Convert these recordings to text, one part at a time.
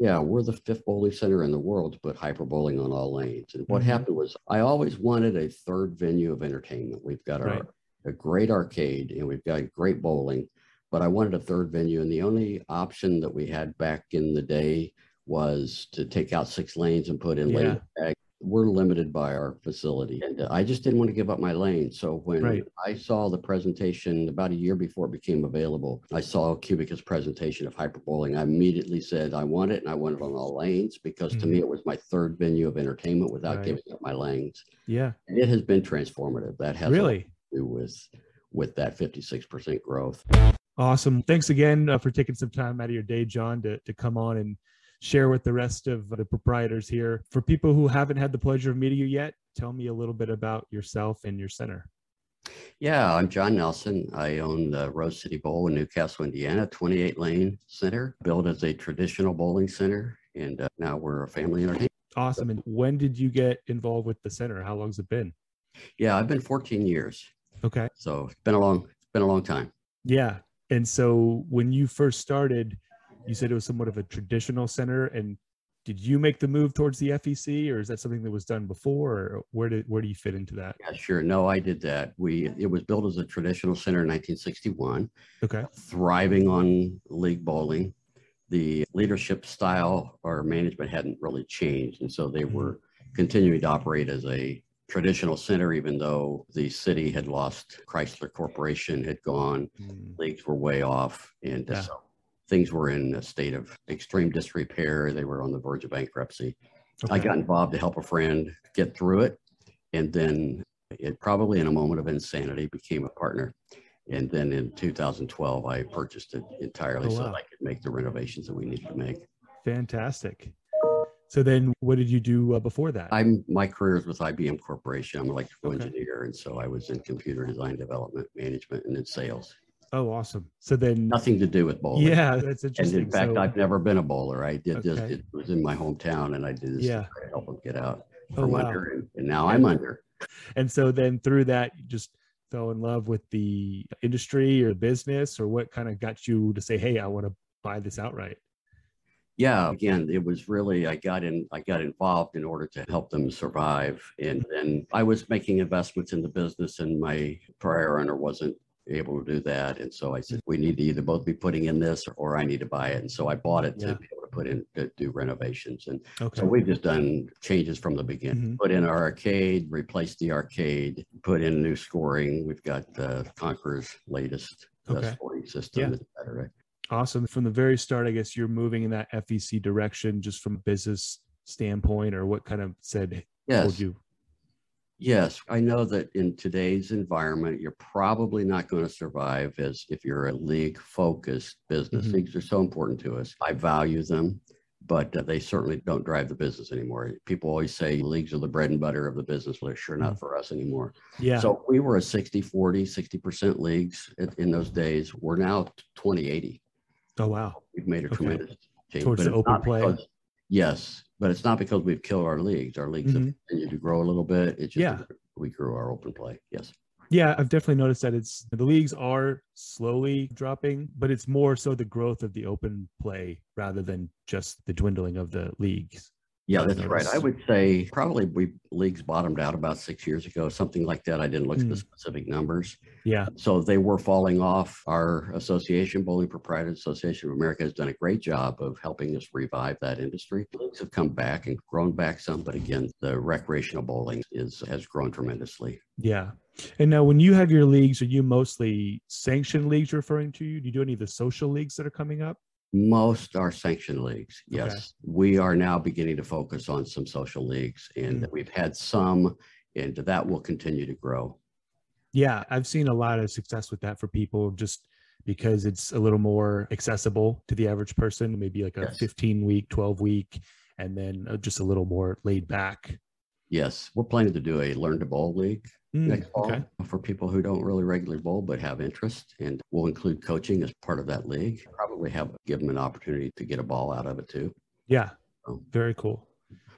Yeah, we're the fifth bowling center in the world to put hyper bowling on all lanes. And what Mhm. happened was I always wanted a third venue of entertainment. We've got our Right. a great arcade and we've got great bowling, but I wanted a third venue. And the only option that we had back in the day was to take out six lanes and put in Yeah. lane tag. We're limited by our facility. And uh, I just didn't want to give up my lane. So when Right. I saw the presentation about a year before it became available, I saw Qubica's presentation of hyper bowling. I immediately said, I want it and I want it on all lanes because to me it was my third venue of entertainment without Mm-hmm. Right. giving up my lanes. Yeah. And it has been transformative. That has Really? do with with that 56% growth. Awesome. Thanks again uh, for taking some time out of your day, John, to, to come on and share with the rest of the proprietors here. For people who haven't had the pleasure of meeting you yet, tell me a little bit about yourself and your center. Yeah, I'm John Nelson. I own the Rose City Bowl in New Castle, Indiana, 28 lane center, built as a traditional bowling center. And uh, now we're a family entertainment. Awesome. And when did you get involved with the center? How long's it been? Yeah, I've been 14 years. Okay. So it's been a long, it's been a long time. Yeah. And so when you first started, you said it was somewhat of a traditional center. And did you make the move towards the FEC or is that something that was done before? Or where did where do you fit into that? Yeah, sure. No, I did that. We it was built as a traditional center in 1961. Okay. thriving on league bowling. The leadership style or management hadn't really changed. And so they Mhm. were continuing to operate as a traditional center, even though the city had lost Chrysler Corporation, had gone, Mm, leagues were way off. And Yeah. so things were in a state of extreme disrepair. They were on the verge of bankruptcy. I got involved to help a friend get through it. And then it probably in a moment of insanity became a partner. And then in 2012, I purchased it entirely Oh, so that I could make the renovations that we needed to make. Fantastic. So then what did you do uh, before that? I'm my career is with IBM Corporation. I'm an electrical Okay. engineer. And so I was in computer design development, management, and in sales. Oh, awesome. So then, Nothing to do with bowling. yeah, that's And interesting. in fact, So- I've never been a bowler. I did this, it was in my hometown and I did this Yeah. to help them get out Oh, from wow. under. And, and now I'm under. and so then through that, you just fell in love with the industry or business or what kind of got you to say, hey, I want to buy this outright? yeah again it was really i got in i got involved in order to help them survive and then i was making investments in the business and my prior owner wasn't able to do that and so i said we need to either both be putting in this or i need to buy it and so i bought it to be able to put in to do renovations and Okay. so we've just done changes from the beginning Mhm. put in our arcade replaced the arcade put in new scoring we've got the conqueror's latest uh, Okay. scoring system Yeah. Awesome. From the very start, I guess you're moving in that FEC direction just from a business standpoint or what kind of said yes you? Yes, I know that in today's environment, you're probably not going to survive as if you're a league focused business. Mhm. Leagues are so important to us. I value them, but uh, they certainly don't drive the business anymore. People always say leagues are the bread and butter of the business. Well, they're sure not for us anymore. Yeah. So we were a 60 40, 60% leagues in, in those days. We're now 20 80. oh, wow. We've made a Okay. tremendous change. Towards but the open play. because- yes, but it's not because we've killed our leagues. Our leagues have Mhm. continued to grow a little bit. It's just Yeah. we grew our open play. Yes. Yeah, I've definitely noticed that it's the leagues are slowly dropping, but it's more so the growth of the open play rather than just the dwindling of the leagues. Yeah, that's right. I would say probably we leagues bottomed out about six years ago, something like that. I didn't look at the Mm. specific numbers. Yeah. So they were falling off. Our association, Bowling Proprietors Association of America, has done a great job of helping us revive that industry. Leagues have come back and grown back some, but again, the recreational bowling is has grown tremendously. Yeah. And now when you have your leagues, are you mostly sanctioned leagues referring to you? Do you do any of the social leagues that are coming up? Most are sanctioned leagues. Okay. Yes. We are now beginning to focus on some social leagues and Mm. we've had some and that will continue to grow. Yeah, I've seen a lot of success with that for people just because it's a little more accessible to the average person, maybe like a Yes. 15 week, 12 week, and then uh, just a little more laid back. Yes, we're planning to do a learn to bowl league Mm, next fall okay. for people who don't really regularly bowl but have interest, and we'll include coaching as part of that league. Probably have give them an opportunity to get a ball out of it too. Yeah. Oh. Very cool.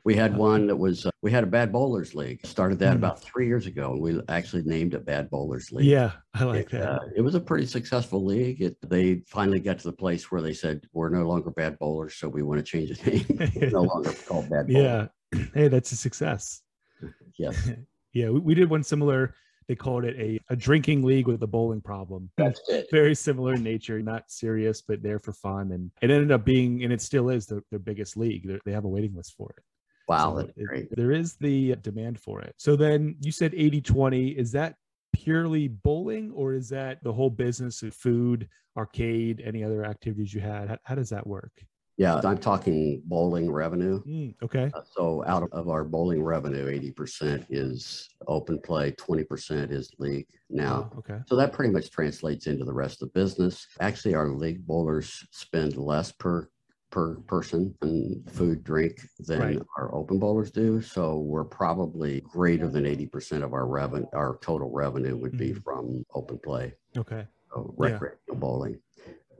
We had one that was, uh, we had a Bad Bowlers League. Started that Mm. about three years ago, and we actually named it Bad Bowlers League. Yeah, I like It, that. uh, it was a pretty successful league. It, they finally got to the place where they said, we're no longer bad bowlers, so we want to change the name. No longer called bad bowlers. yeah. Hey, that's a success. Yes, Yeah, we, we did one similar. They called it a, a drinking league with a bowling problem. that's it. Very similar in nature, not serious, but there for fun. And it ended up being, and it still is, the, their biggest league. They're, they have a waiting list for it. Wow, So that's it- great. there is the demand for it. So then you said 80 20. Is that purely bowling or is that the whole business of food, arcade, any other activities you had? How, how does that work? Yeah, I'm talking bowling revenue. Mm, okay. Uh, So out of our bowling revenue, 80% is open play, 20% is league now. Wow, okay. So that pretty much translates into the rest of the business. Actually, our league bowlers spend less per per person in food drink than Right. our open bowlers do. So we're probably greater than 80% of our revenue, our total revenue would be Mhm. from open play, Okay. so Yeah. recreational bowling.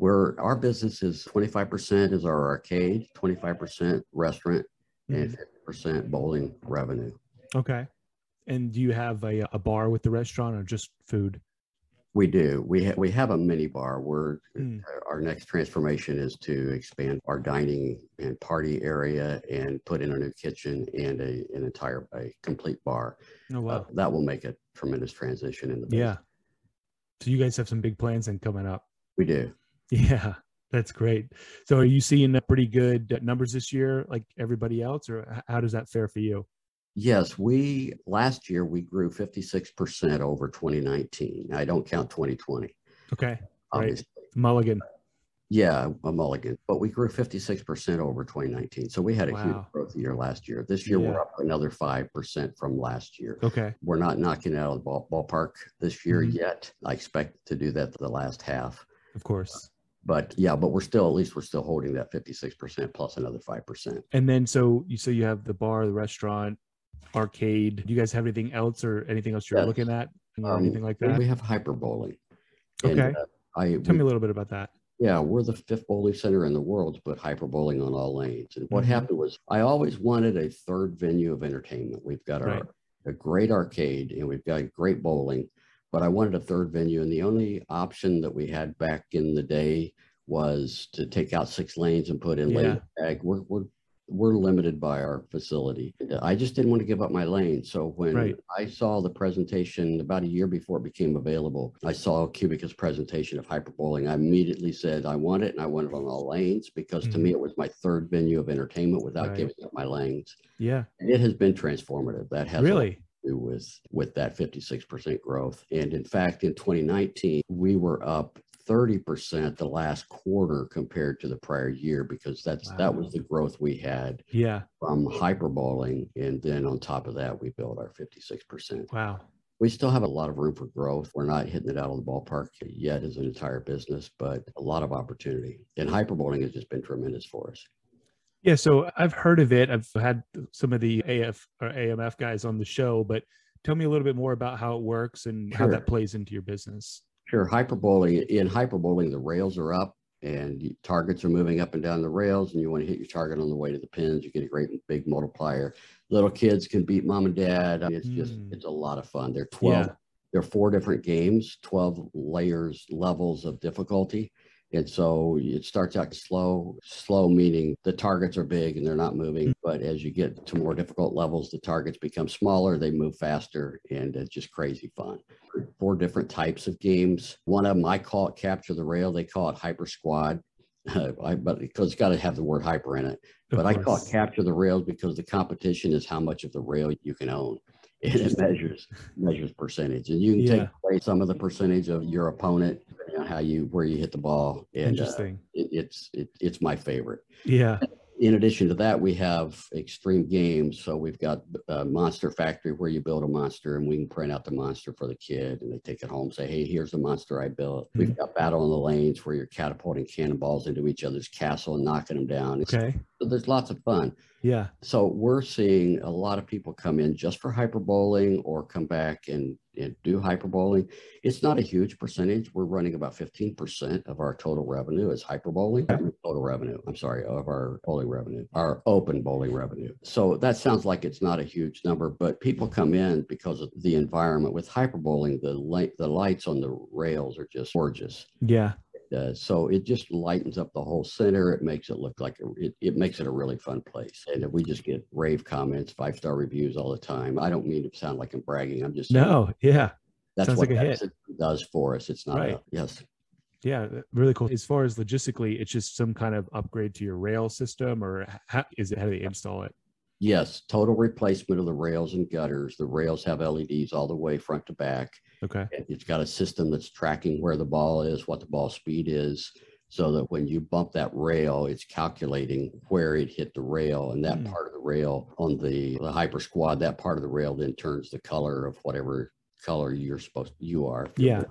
Where our business is 25% is our arcade, 25% restaurant, and Mhm. 50% bowling revenue. Okay. And do you have a, a bar with the restaurant or just food? We do. We ha- we have a mini bar. We're Mm. our next transformation is to expand our dining and party area and put in a new kitchen and a an entire a complete bar. Oh, Uh, wow. that will make a tremendous transition in the business. yeah. So you guys have some big plans then coming up. we do. Yeah. That's great. So are you seeing pretty good numbers this year, like everybody else, or how does that fare for you? Yes, we last year we grew 56% over 2019. I don't count 2020, Okay. Right. Mulligan. Yeah, a mulligan, but we grew 56% over 2019. So we had a Wow. huge growth year last year. This year Yeah. we're up another 5% from last year. Okay. We're not knocking it out of the ball, ballpark this year Mhm. yet. I expect to do that the last half. Of course. But yeah, but we're still at least we're still holding that 56% plus another 5%. And then so you so you have the bar, the restaurant, arcade. Do you guys have anything else or anything else you're Yes. looking at or Um, anything like that? We have hyper bowling. And, Okay. uh, I Tell we- me a little bit about that. Yeah, we're the fifth bowling center in the world to put hyper bowling on all lanes. And what Mhm. happened was I always wanted a third venue of entertainment. We've got our Right. a great arcade and we've got great bowling, but I wanted a third venue. And the only option that we had back in the day was to take out six lanes and put in Yeah. lane tag. We're we're we're limited by our facility. I just didn't want to give up my lane. So when Right. I saw the presentation about a year before it became available, I saw Qubica's presentation of hyper bowling. I immediately said I want it and I want it on all lanes because to Mhm. me it was my third venue of entertainment without Right. giving up my lanes. Yeah. And it has been transformative. That has Really? With with that 56% growth. And in fact, in 2019, we were up 30% the last quarter compared to the prior year because that's that was the growth we had Yeah. from hyperbowling. And then on top of that, we built our 56%. Wow. We still have a lot of room for growth. We're not hitting it out of the ballpark yet as an entire business, but a lot of opportunity. And hyperbowling has just been tremendous for us. Yeah, so I've heard of it. I've had some of the AF or AMF guys on the show, but tell me a little bit more about how it works and how that plays into your business. Sure. Hyperbowling, in hyperbowling, the rails are up and targets are moving up and down the rails, and you want to hit your target on the way to the pins. You get a great big multiplier. Little kids can beat mom and dad. It's just, Mm. it's a lot of fun. They're 12, Yeah. they're four different games, 12 layers, levels of difficulty. And so it starts out slow, slow meaning the targets are big and they're not moving. Mm. But as you get to more difficult levels, the targets become smaller, they move faster, and it's just crazy fun. Four different types of games. One of them, I call it Capture the Rail. They call it Hyper Squad. I, but because it's got to have the word hyper in it. Of But I call it. Capture the Rails because the competition is how much of the rail you can own. And it measures measures percentage. And you can Yeah. take away some of the percentage of your opponent, on how you where you hit the ball. And uh, Interesting. it, it's it, it's my favorite. Yeah. In addition to that, we have extreme games. So we've got uh, Monster Factory where you build a monster and we can print out the monster for the kid and they take it home. Say, hey, here's the monster I built. Hmm. We've got Battle on the Lanes where you're catapulting cannonballs into each other's castle and knocking them down. Okay. So there's lots of fun. Yeah. So we're seeing a lot of people come in just for hyper bowling or come back and and do hyper bowling. It's not a huge percentage. We're running about 15% of our total revenue is hyper bowling. Total revenue, I'm sorry, of our bowling revenue, our open bowling revenue. So that sounds like it's not a huge number, but people come in because of the environment. With hyper bowling, the light, the lights on the rails are just gorgeous. Yeah. Uh, so it just lightens up the whole center. It makes it look like a, it, it makes it a really fun place. And we just get rave comments, five star reviews all the time. I don't mean to sound like I'm bragging. I'm just saying No, yeah. that's sounds what like that does for us. It's not Right. a, yes. Yeah, really cool. As far as logistically, it's just some kind of upgrade to your rail system, or how, is it how do they install it? Yes, total replacement of the rails and gutters. The rails have LEDs all the way front to back. Okay. It's got a system that's tracking where the ball is, what the ball speed is, so that when you bump that rail, it's calculating where it hit the rail. And that Hmm. part of the rail on the, the Hyper Squad, that part of the rail then turns the color of whatever color you're supposed you are. Yeah.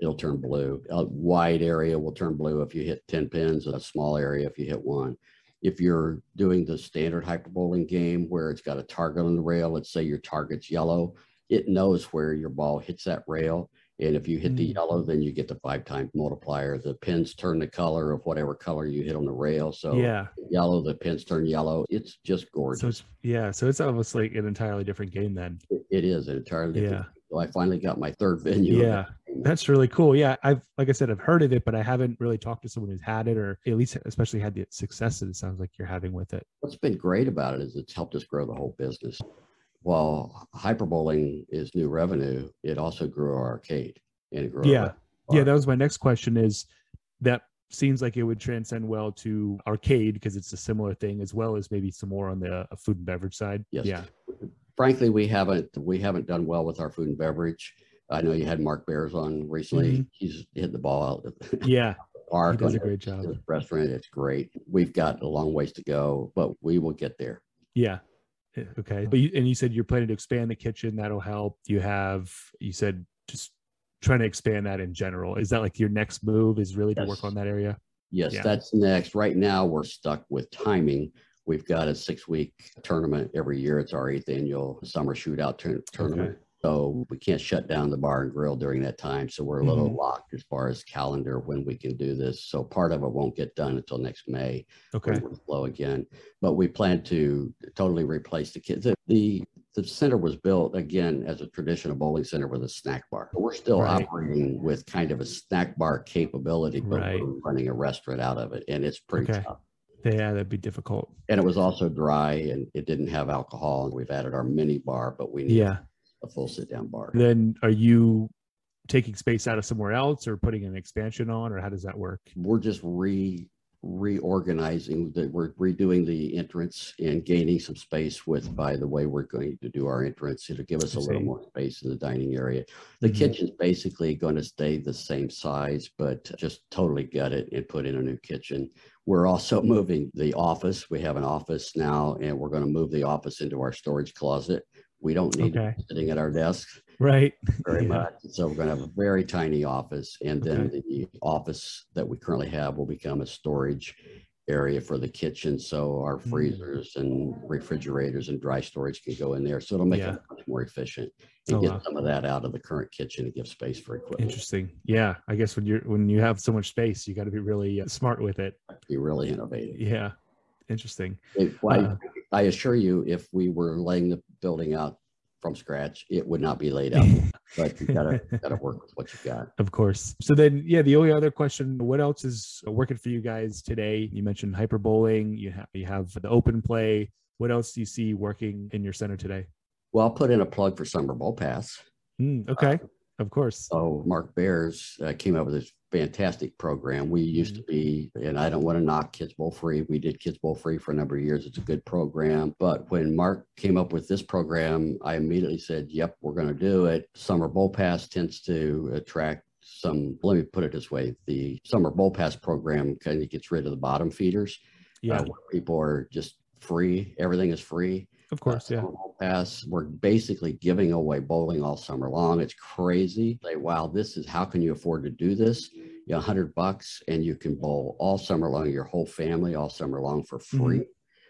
It'll turn blue. A wide area will turn blue if you hit 10 pins, a small area if you hit one. If you're doing the standard hyper bowling game where it's got a target on the rail, let's say your target's yellow, it knows where your ball hits that rail. And if you hit the Mm. yellow, then you get the five times multiplier. The pins turn the color of whatever color you hit on the rail. So yeah. yellow, the pins turn yellow. It's just gorgeous. So it's yeah. So it's almost like an entirely different game then. It- it is an entirely different. Yeah. So I finally got my third venue. Yeah. That's really cool. Yeah, I've like I said, I've heard of it, but I haven't really talked to someone who's had it, or at least especially had the success that it sounds like you're having with it. What's been great about it is it's helped us grow the whole business. While hyperbowling is new revenue, it also grew our arcade and it grew. Yeah. Yeah, that was my next question. Is that seems like it would transcend well to arcade because it's a similar thing, as well as maybe some more on the uh, food and beverage side. Yes. Yeah. Frankly, we haven't we haven't done well with our food and beverage. I know you had Mark Bears on recently. Mhm. He's hit the ball out Yeah. park. He does a great job. Restaurant, it's great. We've got a long ways to go, but we will get there. Yeah. Yeah, Okay. But you, and you said you're planning to expand the kitchen. That'll help. You have, you said just trying to expand that in general. Is that like your next move is really to work on that area? Yes, Yeah. that's next. Right now, we're stuck with timing. We've got a six week tournament every year. It's our eighth annual summer shootout tour- tournament. So we can't shut down the bar and grill during that time. So we're a little Mhm. locked as far as calendar when we can do this. So part of it won't get done until next May. Okay. when we flow again. But we plan to totally replace the kids. The, the the center was built again as a traditional bowling center with a snack bar. We're still Right. operating with kind of a snack bar capability, but Right. we're running a restaurant out of it, and it's pretty Okay. tough. Yeah, that'd be difficult. And it was also dry, and it didn't have alcohol. And we've added our mini bar, but we need Yeah. A full sit down bar. Then are you taking space out of somewhere else or putting an expansion on, or how does that work? we're just re reorganizing that we're redoing the entrance and gaining some space with by the way we're going to do our entrance it'll give us a little more space in the dining area the Mhm. kitchen's basically going to stay the same size but just totally gut it and put in a new kitchen we're also moving the office we have an office now and we're going to move the office into our storage closet we don't need to Okay. be sitting at our desk Right. very Yeah. much. So we're going to have a very tiny office, and then the office that we currently have will become a storage area for the kitchen. So our Mm. freezers and refrigerators and dry storage can go in there. So it'll make Yeah. it much more efficient and Oh, get wow. some of that out of the current kitchen and give space for equipment. Interesting. Yeah. I guess when you're when you have so much space, you got to be really uh, smart with it. Be really innovative. Yeah. Interesting. If- Uh, I assure you, if we were laying the building out from scratch, it would not be laid out. but you gotta gotta work with what you got. Of course. So then, yeah, the only other question: What else is working for you guys today? You mentioned hyper bowling. You have you have the open play. What else do you see working in your center today? Well, I'll put in a plug for Summer Bowl Pass. Mm, okay, of course. So Mark Bears uh, came up with this fantastic program. We used to be, and I don't want to knock Kids Bowl Free. We did Kids Bowl Free for a number of years. It's a good program. But when Mark came up with this program, I immediately said, "Yep, we're going to do it." Summer Bowl Pass tends to attract some. Let me put it this way: the Summer Bowl Pass program kind of gets rid of the bottom feeders. Yeah, uh, where people are just free. Everything is free. Of course. Yeah. Pass. We're basically giving away bowling all summer long. It's crazy. Say, wow, this is how can you afford to do this? You know, hundred bucks and you can bowl all summer long, your whole family all summer long for Mm-hmm. free.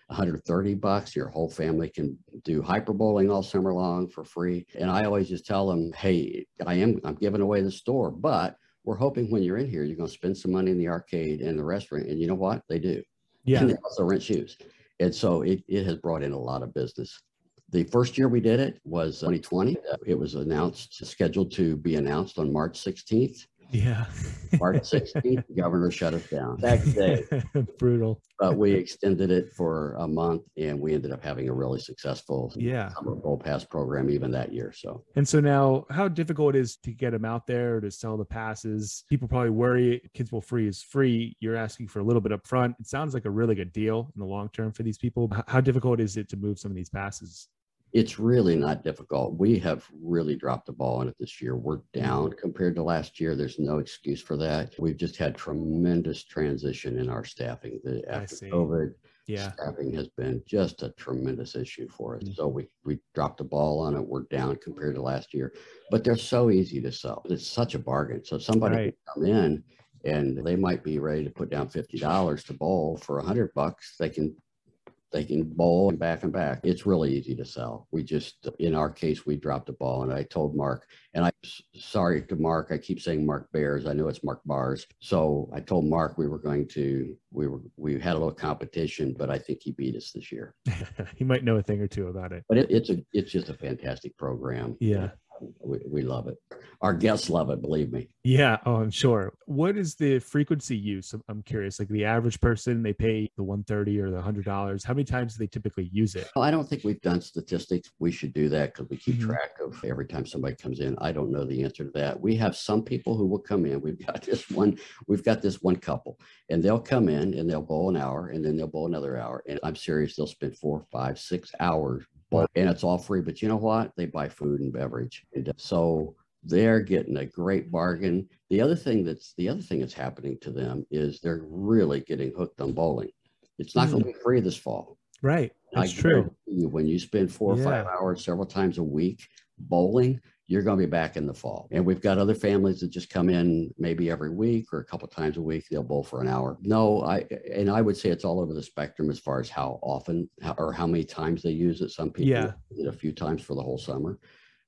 130 bucks. Your whole family can do hyper bowling all summer long for free. And I always just tell them, hey, I am I'm giving away the store, but we're hoping when you're in here, you're going to spend some money in the arcade and the restaurant. And you know what? They do. Yeah. And they also rent shoes. And so it, it has brought in a lot of business. The first year we did it was uh, 2020. Uh, it was announced, scheduled to be announced on March 16th. Yeah. March 16th, the governor shut us down. That day. Brutal. But we extended it for a month and we ended up having a really successful Yeah. summer bowl pass program even that year. So And so now, how difficult it is to get them out there to sell the passes? People probably worry Kids Bowl Free is free. You're asking for a little bit up front. It sounds like a really good deal in the long term for these people. How difficult is it to move some of these passes? It's really not difficult. We have really dropped the ball on it this year. We're down compared to last year. There's no excuse for that. We've just had tremendous transition in our staffing. The, after. COVID, Yeah. staffing has been just a tremendous issue for us. Mm. So we we dropped the ball on it. We're down compared to last year, but they're so easy to sell. It's such a bargain. So somebody Right. can come in and they might be ready to put down fifty dollars to bowl for a hundred bucks. They can they can bowl and back and back. It's really easy to sell. We just, in our case, we dropped the ball. And I told Mark, and I'm sorry to Mark, I keep saying Mark Bears. I know it's Mark Bars. So I told Mark we were going to, we were, we had a little competition, but I think he beat us this year. he might know a thing or two about it. But it, it's a, it's just a fantastic program. Yeah. We, we love it. Our guests love it, believe me. Yeah. Oh, I'm sure. What is the frequency use? I'm- I'm curious. Like the average person, they pay the 130 or the $100. How many times do they typically use it? Well, I don't think we've done statistics. We should do that because we keep Mhm. track of every time somebody comes in. I don't know the answer to that. We have some people who will come in. We've got this one, we've got this one couple and they'll come in and they'll bowl an hour and then they'll bowl another hour. And I'm serious, they'll spend four, five, six hours bowl and it's all free. But you know what? They buy food and beverage. And uh, so they're getting a great bargain. The other thing that's the other thing that's happening to them is they're really getting hooked on bowling. It's not going to mm. be free this fall. Right. That's true. You, when you spend four or five hours several times a week bowling, you're going to be back in the fall. And we've got other families that just come in maybe every week or a couple times a week. They'll bowl for an hour. No, I and I would say it's all over the spectrum as far as how often how, or how many times they use it. Some people Yeah. it a few times for the whole summer.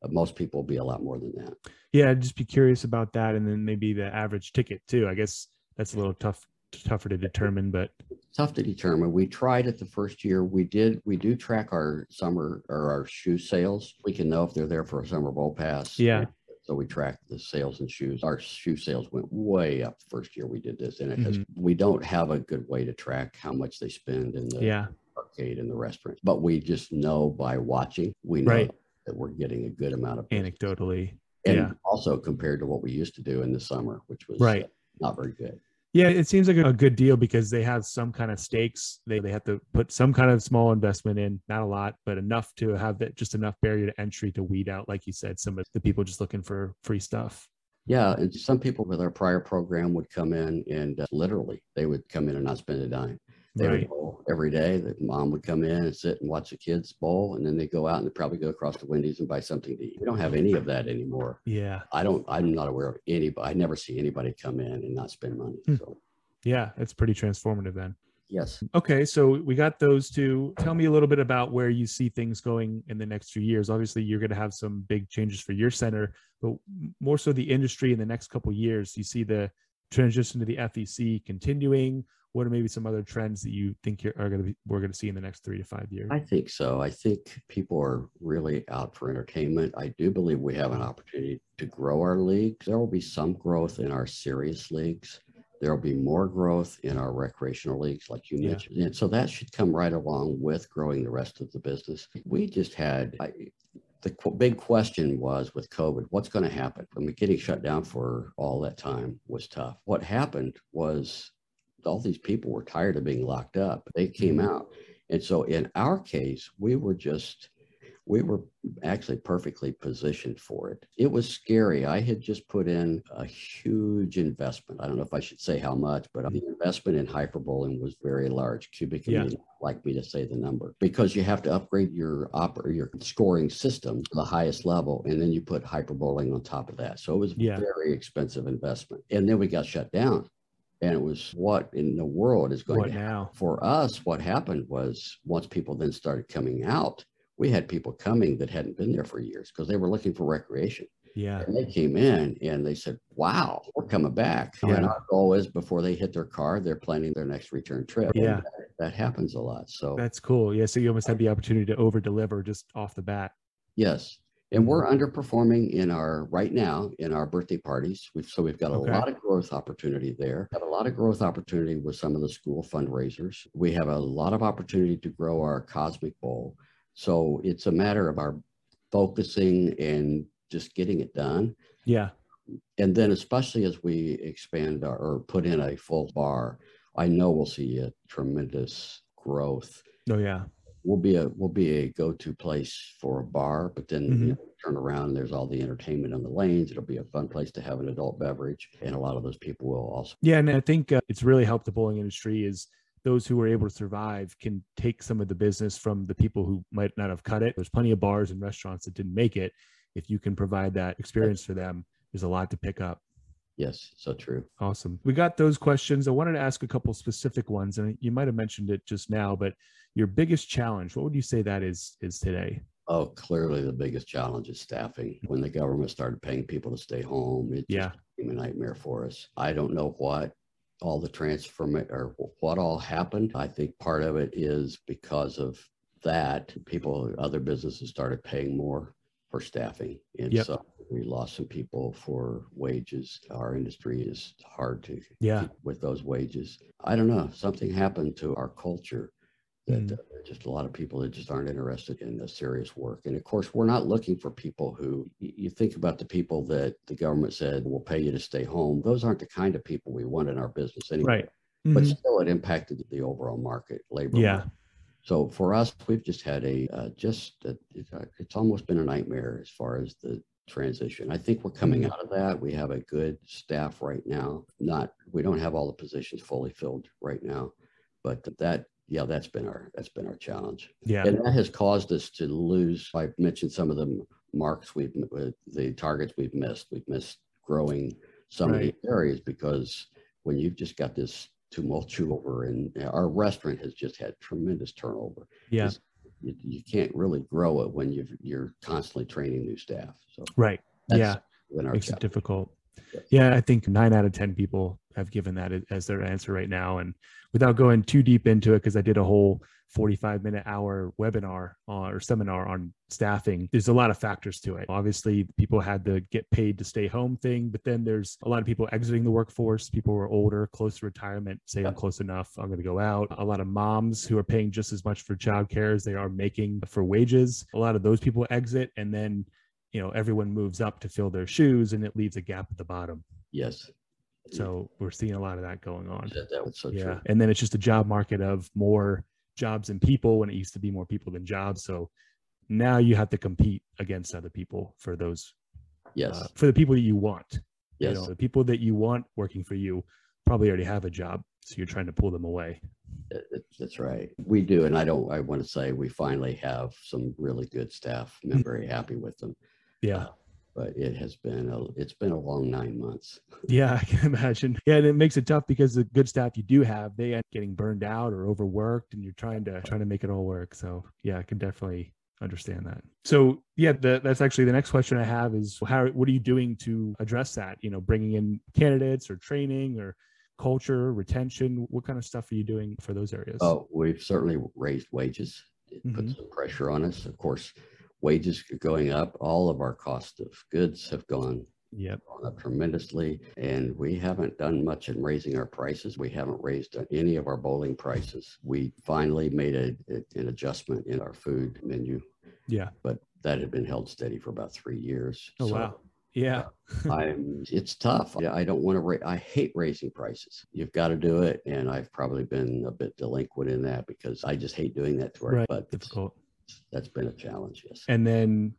Uh, most people will be a lot more than that. Yeah. I'd just be curious about that. And then maybe the average ticket too. I guess that's a little tough, tougher to determine, but tough to determine. We tried it the first year. We did, we do track our summer or our shoe sales. We can know if they're there for a summer bowl pass. Yeah. So we track the sales and shoes. Our shoe sales went way up the first year we did this. And it has, mm-hmm. we don't have a good way to track how much they spend in the yeah. arcade and the restaurant. But we just know by watching, we know Right. that we're getting a good amount of business. Anecdotally. And yeah. also compared to what we used to do in the summer, which was Right. not very good. Yeah, it seems like a good deal because they have some kind of stakes. They they have to put some kind of small investment in, not a lot, but enough to have that just enough barrier to entry to weed out, like you said, some of the people just looking for free stuff. Yeah, and some people with our prior program would come in and uh, literally they would come in and not spend a dime. They would Right. bowl every day. That mom would come in and sit and watch the kids bowl, and then they go out and they probably go across to Wendy's and buy something to eat. We don't have any of that anymore. Yeah. I don't. I'm not aware of anybody. I never see anybody come in and not spend money. Hmm. So Yeah. It's pretty transformative then. yes, Okay, so we got those two. Tell me a little bit about where you see things going in the next few years. Obviously, you're going to have some big changes for your center, but more so the industry in the next couple years. You see the transition to the FEC continuing. What are maybe some other trends that you think you're, are going to be we're going to see in the next three to five years? I think so. I think people are really out for entertainment. I do believe we have an opportunity to grow our leagues. There will be some growth in our serious leagues. There will be more growth in our recreational leagues, like you Yeah. mentioned. And so that should come right along with growing the rest of the business. We just had, I, the qu- big question was with COVID, what's going to happen? I mean, getting shut down for all that time was tough. What happened was all these people were tired of being locked up. They came Mhm. out. And so in our case, we were just, we were actually perfectly positioned for it. It was scary. I had just put in a huge investment. I don't know if I should say how much, but the investment in hyperbowling was very large. Qubica Yeah. me like me to say the number because you have to upgrade your oper- your scoring system to the highest level, and then you put hyperbowling on top of that. So it was Yeah. very expensive investment. And then we got shut down. And it was what in the world is going What to happen? now? For us, what happened was once people then started coming out, we had people coming that hadn't been there for years because they were looking for recreation. Yeah. And they came in and they said, Wow, we're coming back. Yeah. And our goal is before they hit their car, they're planning their next return trip. Yeah. that, that happens a lot. So, That's cool. Yeah. So you almost had the opportunity to over deliver just off the bat. yes. And we're underperforming in our right now in our birthday parties. We've so we've got a Okay. lot of growth opportunity there. Got a lot of growth opportunity with some of the school fundraisers. We have a lot of opportunity to grow our Cosmic Bowl. So it's a matter of our focusing and just getting it done. Yeah. and then especially as we expand our, or put in a full bar, I know we'll see a tremendous growth. Oh, yeah. We'll be a we'll be a go-to place for a bar, but then you Mhm. know, turn around. There's all the entertainment on the lanes. It'll be a fun place to have an adult beverage, and a lot of those people will also. Yeah. And I think uh, it's really helped the bowling industry is those who were able to survive can take some of the business from the people who might not have cut it. There's plenty of bars and restaurants that didn't make it. If you can provide that experience for them, there's a lot to pick up. Yes, so true. Awesome. We got those questions. I wanted to ask a couple specific ones, and you might have mentioned it just now, but your biggest challenge, what would you say that is is today? Oh, clearly the biggest challenge is staffing. When the government started paying people to stay home, it Yeah. became a nightmare for us. I don't know what all the transform or what all happened. I think part of it is because of that. People, other businesses started paying more for staffing, and Yep. so we lost some people for wages. Our industry is hard to Yeah. keep with those wages. I don't know. Something happened to our culture that Mm. uh, there are just a lot of people that just aren't interested in the serious work. And of course, we're not looking for people who you think about the people that the government said will pay you to stay home. Those aren't the kind of people we want in our business anyway. Right. But Mhm. still, it impacted the overall market, labor. Yeah. market. So for us, we've just had a uh, just a, it's, uh, it's almost been a nightmare as far as the transition. I think we're coming Mhm. out of that. We have a good staff right now. Not we don't have all the positions fully filled right now, but that yeah, that's been our that's been our challenge, Yeah. and that has caused us to lose. I mentioned some of the marks we've the targets we've missed. We've missed growing some of Right. the areas because when you've just got this tumultuous over and our restaurant has just had tremendous turnover. Yeah. You, you can't really grow it when you've, you're constantly training new staff. So Right. Yeah. Makes it difficult. Yeah, I think nine out of 10 people have given that as their answer right now. And without going too deep into it, because I did a whole 45 minute hour webinar or seminar on staffing, there's a lot of factors to it. Obviously, people had the get paid to stay home thing, but then there's a lot of people exiting the workforce. People who are older, close to retirement, say, I'm close enough, I'm going to go out. A lot of moms who are paying just as much for childcare as they are making for wages. A lot of those people exit. And then you know everyone moves up to fill their shoes and it leaves a gap at the bottom Yes. so we're seeing a lot of that going on That, that was so yeah true. and then it's just a job market of more jobs and people when it used to be more people than jobs so now you have to compete against other people for those Yes. uh, for the people that you want yes. you know the people that you want working for you probably already have a job so you're trying to pull them away That- that- That's right. We do. And I don't, I want to say we finally have some really good staff. and I'm very happy with them. Yeah Uh, but it has been, a, it's been a long nine months. Yeah, I can imagine. Yeah, and it makes it tough because the good staff you do have, they end up getting burned out or overworked, and you're trying to trying to make it all work. So yeah, I can definitely understand that. So yeah, the, that's actually the next question I have is how what are you doing to address that? You know, bringing in candidates or training or culture retention. What kind of stuff are you doing for those areas? Oh, we've certainly raised wages. It put Mhm. some pressure on us. Of course, wages are going up. All of our cost of goods have gone yep. gone up tremendously, and we haven't done much in raising our prices. We haven't raised any of our bowling prices. We finally made a, an adjustment in our food menu, Yeah. but that had been held steady for about three years. Oh So wow. Yeah. I'm. It's tough. I don't want to. Ra- I hate raising prices. You've got to do it, and I've probably been a bit delinquent in that because I just hate doing that to our. Right. But it's- Difficult. That's been a challenge. Yes. and then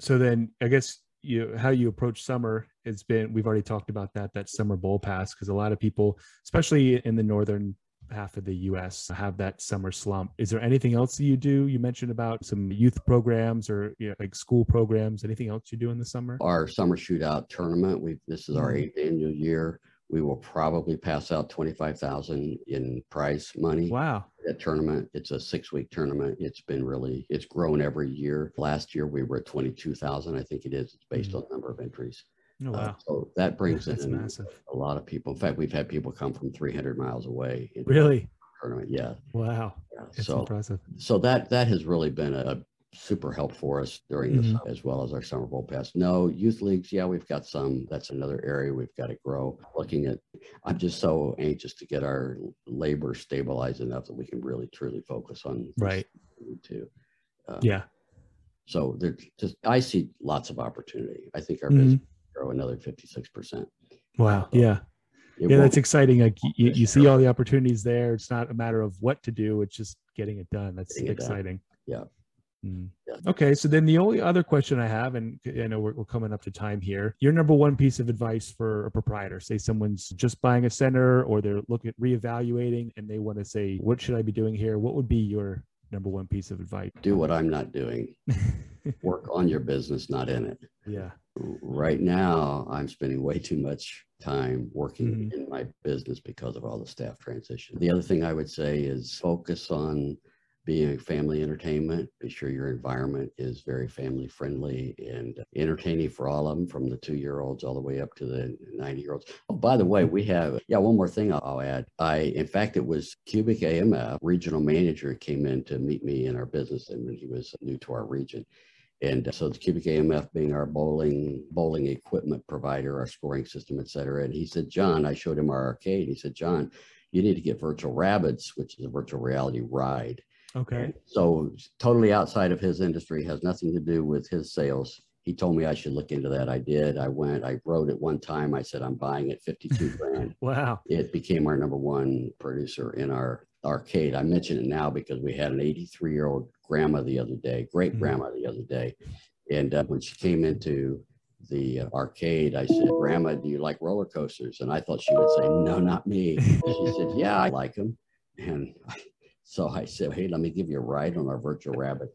so then i guess you how you approach summer It's been we've already talked about that that summer bowl pass because a lot of people especially in the northern half of the us have that summer slump is there anything else that you do you mentioned about some youth programs or you know, like school programs anything else you do in the summer our summer shootout tournament. We this is our Mhm. eighth annual year. We will probably pass out twenty-five thousand in prize money. Wow. That tournament, it's a six-week tournament. It's been really, it's grown every year. Last year, we were at twenty-two thousand, I think it is. It's based Mhm. on number of entries. Oh, Uh, wow. So that brings in massive. a lot of people. In fact, we've had people come from three hundred miles away. Really? Tournament, yeah. Wow. yeah. It's So, impressive. so that, that has really been a super help for us during this, Mhm. as well as our summer bowl pass. No, youth leagues, yeah, we've got some. That's another area we've got to grow. Looking at, I'm just so anxious to get our labor stabilized enough that we can really truly focus on. Right. Too. Uh, Yeah. So there's just, I see lots of opportunity. I think our Mhm. business grow another fifty-six percent. Wow. Yeah. Yeah. That's exciting. Like you, you see all the opportunities there. It's not a matter of what to do. It's just getting it done. That's Getting it done. exciting. Yeah. Mm. Okay. So then the only other question I have, and I know we're, we're coming up to time here, your number one piece of advice for a proprietor, say someone's just buying a center or they're looking at reevaluating and they want to say, what should I be doing here? What would be your number one piece of advice? do what I'm not doing. Work on your business, not in it. yeah. Right now, I'm spending way too much time working Mhm. in my business because of all the staff transition. The other thing I would say is focus on being family entertainment. Be sure your environment is very family friendly and entertaining for all of them, from the two year olds all the way up to the 90 year olds. Oh, by the way, we have, yeah, one more thing I'll- add. I, in fact, it was QubicaAMF regional manager came in to meet me in our business and when he was new to our region. And uh, so the QubicaAMF being our bowling, bowling equipment provider, our scoring system, et cetera. And he said, John, I showed him our arcade. He said, John, you need to get Virtual Rabbids, which is a virtual reality ride. Okay. So totally outside of his industry, has nothing to do with his sales. He told me I should look into that. I did. I went, I wrote it one time. I said, I'm buying it 52 grand. Wow. It became our number one producer in our arcade. I mention it now because we had an 83 year old grandma the other day, great Mhm. grandma the other day. And uh, when she came into the arcade, I said, Grandma, do you like roller coasters? And I thought she would say, No, not me. She said, Yeah, I like them. And so I said, Hey, let me give you a ride on our Virtual Rabbid.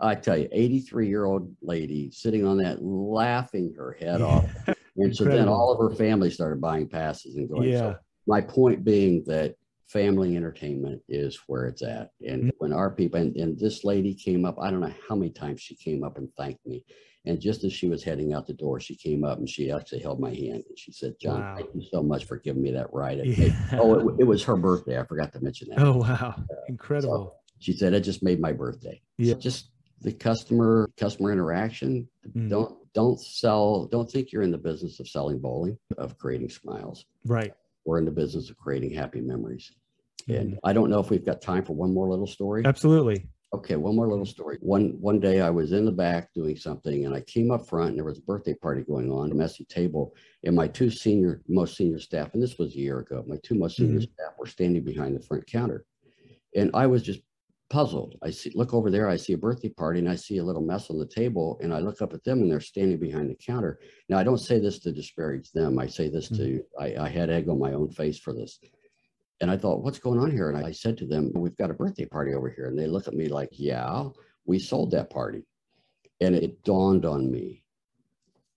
I tell you, 83 year old lady sitting on that, laughing her head off. And so then all of her family started buying passes and going. Yeah. So my point being that family entertainment is where it's at. And Mhm. when our people, and, and this lady came up, I don't know how many times she came up and thanked me. And just as she was heading out the door, she came up and she actually held my hand and she said, John, Wow. thank you so much for giving me that ride. Yeah. made- oh, it, it was her birthday. I forgot to mention that. Oh, wow. Incredible. She said, it just made my birthday. Yeah. So just the customer, customer interaction. Mm. Don't, don't sell, don't think you're in the business of selling bowling, of creating smiles. Right. We're in the business of creating happy memories. And Mhm. I don't know if we've got time for one more little story. Absolutely. Okay, one more little story. One one day I was in the back doing something and I came up front and there was a birthday party going on, a messy table, and my two senior, most senior staff, and this was a year ago, my two most senior mm-hmm. staff were standing behind the front counter. And I was just puzzled. I see look over there, I see a birthday party and I see a little mess on the table and I look up at them and they're standing behind the counter. Now I don't say this to disparage them. I say this mm-hmm. to I, I had egg on my own face for this. And I thought, what's going on here? And I said to them, we've got a birthday party over here. And they look at me like, yeah, we sold that party. And it dawned on me.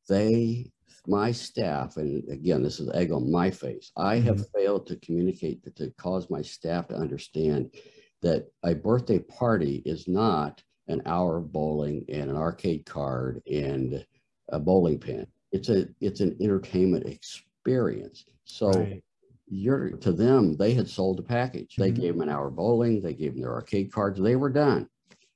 They, my staff, and again, this is egg on my face. I have mm-hmm. failed to communicate to, to cause my staff to understand that a birthday party is not an hour of bowling and an arcade card and a bowling pin. It's a it's an entertainment experience. So Right. You're to them, they had sold a package. They Mhm. gave them an hour bowling, they gave them their arcade cards, they were done.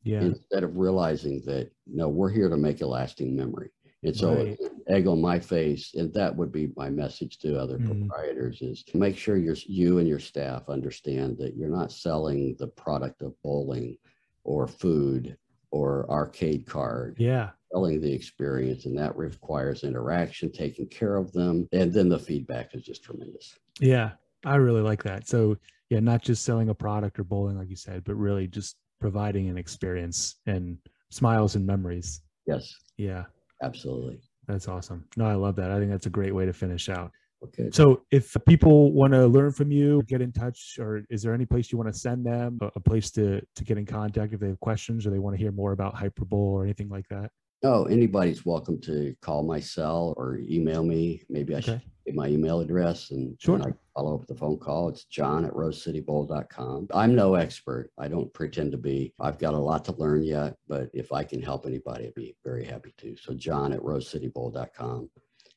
Yeah. Instead of realizing that no, we're here to make a lasting memory. And so Right. egg on my face, and that would be my message to other Mhm. proprietors is to make sure your you and your staff understand that you're not selling the product of bowling or food or arcade card Yeah. selling the experience and that requires interaction taking care of them and then the feedback is just tremendous Yeah. I really like that. So, yeah, not just selling a product or bowling, like you said, but really just providing an experience and smiles and memories. yes Yeah. absolutely That's awesome. No, I love that. I think that's a great way to finish out. okay So, if people want to learn from you, get in touch, or is there any place you want to send them, a, place to to get in contact if they have questions or they want to hear more about Hyperbowl or anything like that? Oh, anybody's welcome to call my cell or email me maybe i should Okay. my email address and Sure. and I follow up with a phone call. It's john at rosecitybowl.com. I'm no expert. I don't pretend to be. I've got a lot to learn yet, but if I can help anybody, I'd be very happy to. So john at rosecitybowl.com.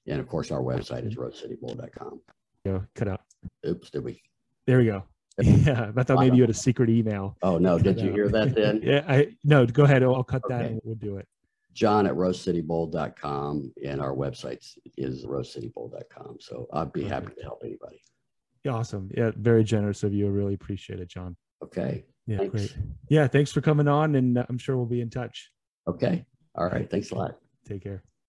And of course, our website is rosecitybowl.com. Go cut out. Oops, did we? There we go. Yeah, I thought maybe you had a secret email. Oh, no. Did you hear that then? Yeah, I no. Go ahead. I'll, I'll cut that and we'll do it. John at rosecitybowl.com and our website is rosecitybowl.com. So I'd be happy to help anybody. Yeah, awesome. Yeah, very generous of you. I really appreciate it, John. Okay. Yeah, Thanks. great. Yeah, thanks for coming on, and uh, I'm sure we'll be in touch. Okay. All right. Thanks a lot. Take care.